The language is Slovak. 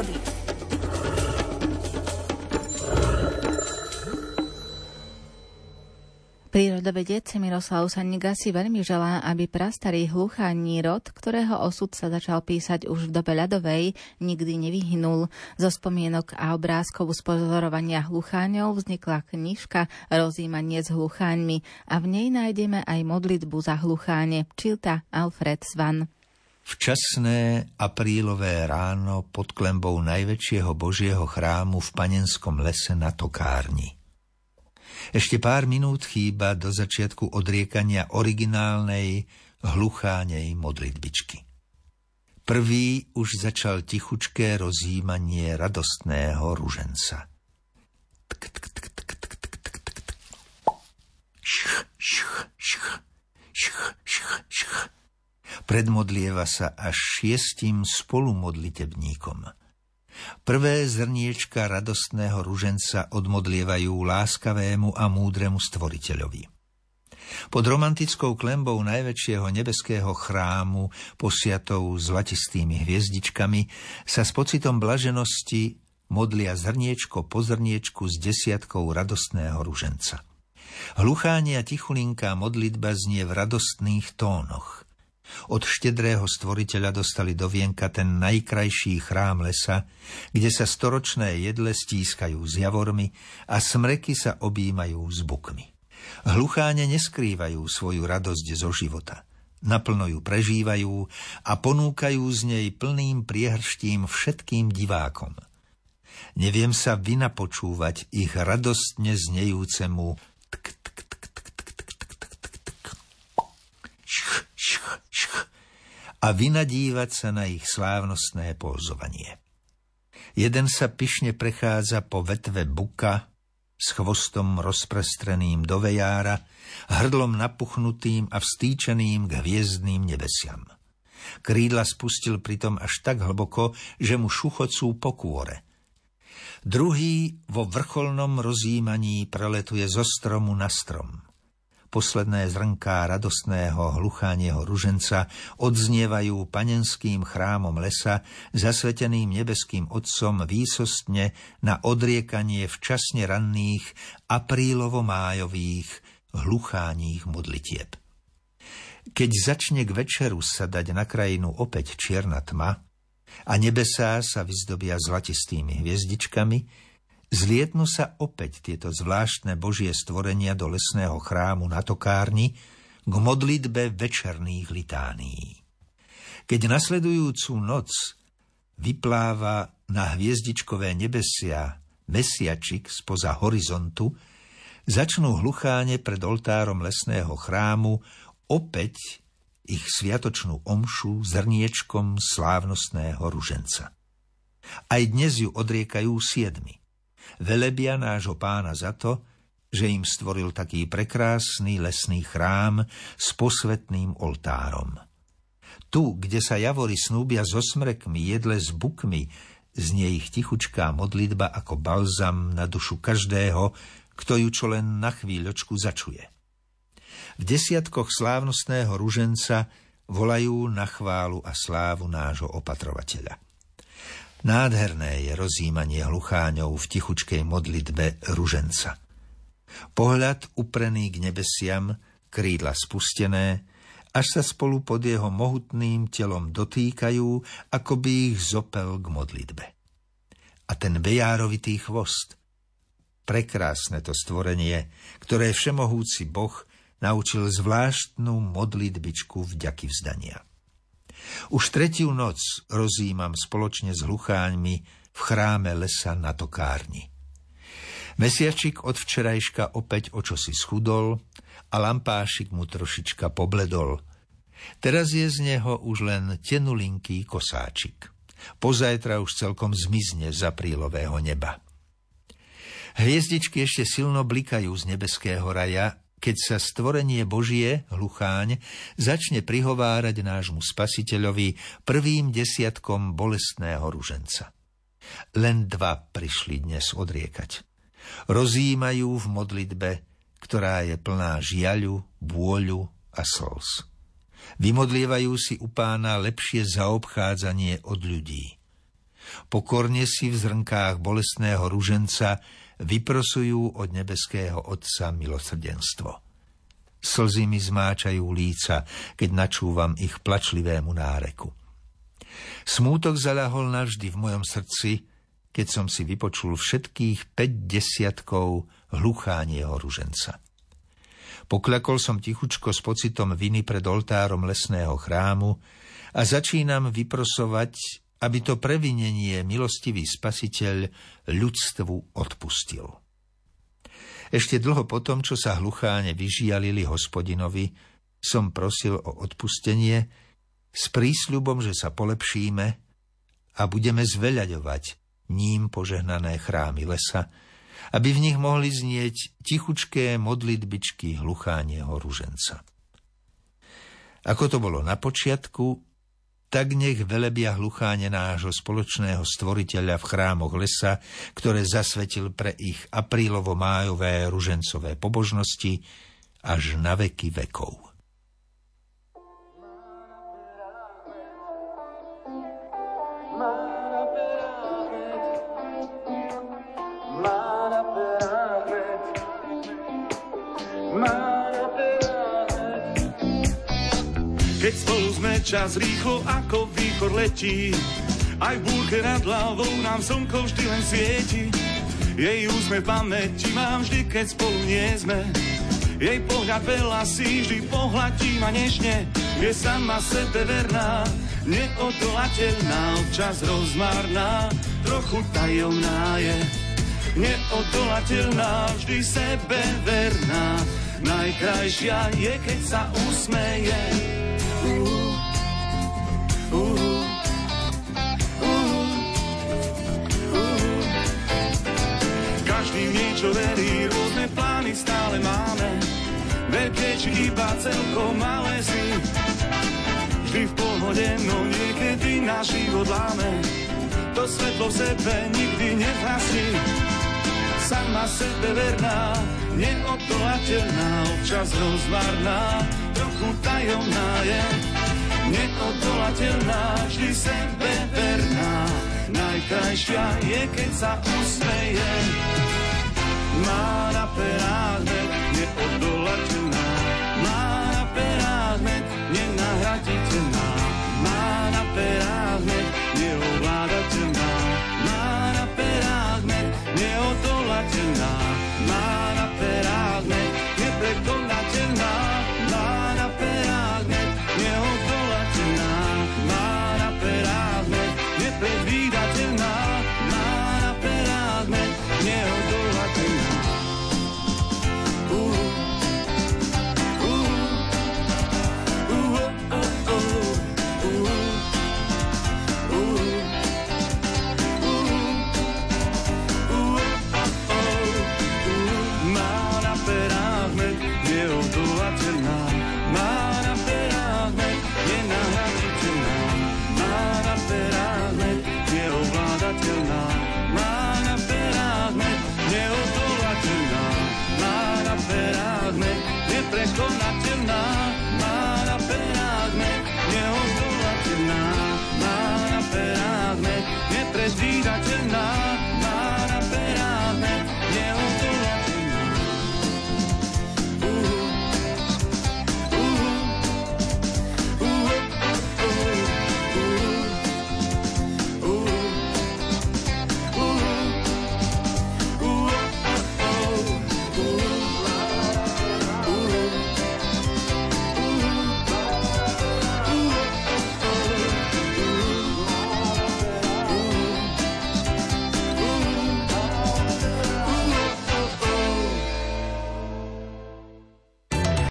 prírody. Prírodovedec Miroslav Saniga si veľmi želá, aby prastarý hluchání rod, ktorého osud sa začal písať už v dobe ľadovej, nikdy nevyhynul. Zo spomienok a obrázkov z pozorovania hlucháňov vznikla knižka Rozímanie s hlucháňmi a v nej nájdeme aj modlitbu za hlucháne, čilta Alfred Svan. Včasné aprílové ráno pod klembou najväčšieho božieho chrámu v panenskom lese na Tokárni. Ešte pár minút chýba do začiatku odriekania originálnej hluchánej modlitbičky. Prvý už začal tichučké rozjímanie radostného ruženca. Predmodlieva sa až šiestim spolumodlitebníkom – Prvé zrniečka radostného ruženca odmodlievajú láskavému a múdremu stvoriteľovi. Pod romantickou klembou najväčšieho nebeského chrámu, posiatou zlatistými hviezdičkami, sa s pocitom blaženosti modlia zrniečko po zrniečku s desiatkou radostného ruženca. Hluchánia tichulinká modlitba znie v radostných tónoch – od štedrého stvoriteľa dostali do vienka ten najkrajší chrám lesa, kde sa storočné jedle stískajú s javormi a smreky sa objímajú s bukmi. Hlucháne neskrývajú svoju radosť zo života. Naplno ju prežívajú a ponúkajú z nej plným priehrštím všetkým divákom. Neviem sa vynapočúvať ich radostne znejúcemu a vynadívať sa na ich slávnostné pózovanie. Jeden sa pyšne prechádza po vetve buka s chvostom rozprestreným do vejára, hrdlom napuchnutým a vstýčeným k hviezdným nebesiam. Krídla spustil pritom až tak hlboko, že mu šuchocú po kôre. Druhý vo vrcholnom rozjímaní preletuje zo stromu na strom – Posledné zrnká radostného hluchánieho ruženca odznievajú panenským chrámom lesa, zasveteným nebeským otcom výsostne na odriekanie včasne ranných aprílovo-májových hlucháních modlitieb. Keď začne k večeru sa dať na krajinu opäť čierna tma a nebesá sa vyzdobia zlatistými hviezdičkami, Zlietnú sa opäť tieto zvláštne božie stvorenia do lesného chrámu na Tokárni k modlitbe večerných litánií. Keď nasledujúcu noc vypláva na hviezdičkové nebesia mesiačik spoza horizontu, začnú hlucháne pred oltárom lesného chrámu opäť ich sviatočnú omšu zrniečkom slávnostného ruženca. Aj dnes ju odriekajú siedmi velebia nášho pána za to, že im stvoril taký prekrásny lesný chrám s posvetným oltárom. Tu, kde sa javory snúbia so smrekmi, jedle s bukmi, znie ich tichučká modlitba ako balzam na dušu každého, kto ju čo len na chvíľočku začuje. V desiatkoch slávnostného ruženca volajú na chválu a slávu nášho opatrovateľa. Nádherné je rozímanie hlucháňov v tichučkej modlitbe ruženca. Pohľad uprený k nebesiam, krídla spustené, až sa spolu pod jeho mohutným telom dotýkajú, ako by ich zopel k modlitbe. A ten bejárovitý chvost, prekrásne to stvorenie, ktoré všemohúci Boh naučil zvláštnu modlitbičku vďaky vzdania. Už tretiu noc rozímam spoločne s hlucháňmi v chráme lesa na tokárni. Mesiačik od včerajška opäť očosi schudol a lampášik mu trošička pobledol. Teraz je z neho už len tenulinký kosáčik. Pozajtra už celkom zmizne z aprílového neba. Hviezdičky ešte silno blikajú z nebeského raja keď sa stvorenie Božie, hlucháň, začne prihovárať nášmu spasiteľovi prvým desiatkom bolestného ruženca. Len dva prišli dnes odriekať. Rozímajú v modlitbe, ktorá je plná žiaľu, bôľu a slz. Vymodlievajú si u pána lepšie zaobchádzanie od ľudí. Pokorne si v zrnkách bolestného ruženca vyprosujú od nebeského Otca milosrdenstvo. Slzy mi zmáčajú líca, keď načúvam ich plačlivému náreku. Smútok zaľahol navždy v mojom srdci, keď som si vypočul všetkých 5 desiatkov hluchánieho ruženca. Pokľakol som tichučko s pocitom viny pred oltárom lesného chrámu a začínam vyprosovať, aby to previnenie milostivý spasiteľ ľudstvu odpustil. Ešte dlho potom, čo sa hlucháne vyžialili hospodinovi, som prosil o odpustenie s prísľubom, že sa polepšíme a budeme zveľaďovať ním požehnané chrámy lesa, aby v nich mohli znieť tichučké modlitbičky hluchánieho ruženca. Ako to bolo na počiatku, tak nech velebia hlucháne nášho spoločného stvoriteľa v chrámoch lesa, ktoré zasvetil pre ich aprílovo-májové ružencové pobožnosti až na veky vekov. Keď spolu sme čas rýchlo ako výchor letí, aj v búrke nad hlavou nám slnko vždy len svieti. Jej úsmev pamäti mám vždy, keď spolu nie sme. Jej pohľad veľa si vždy pohľadí ma nežne. Je sama sebe verná, neodolateľná, občas rozmarná, trochu tajomná je. Neodolateľná, vždy sebe verná, Najkrajšia je, keď sa usmeje. Každý niečo verí, plány stále máme. Veľké či iba celkom malé si. Vždy v pohode, no niekedy náš život láme. To svetlo v sebe nikdy nezhasí. Sama sebe verná, neodolateľná, občas rozmarná, trochu tajomná je. Neodolateľná, vždy sebe verná, najkrajšia je, keď sa usmeje. Má na perách neodolateľná,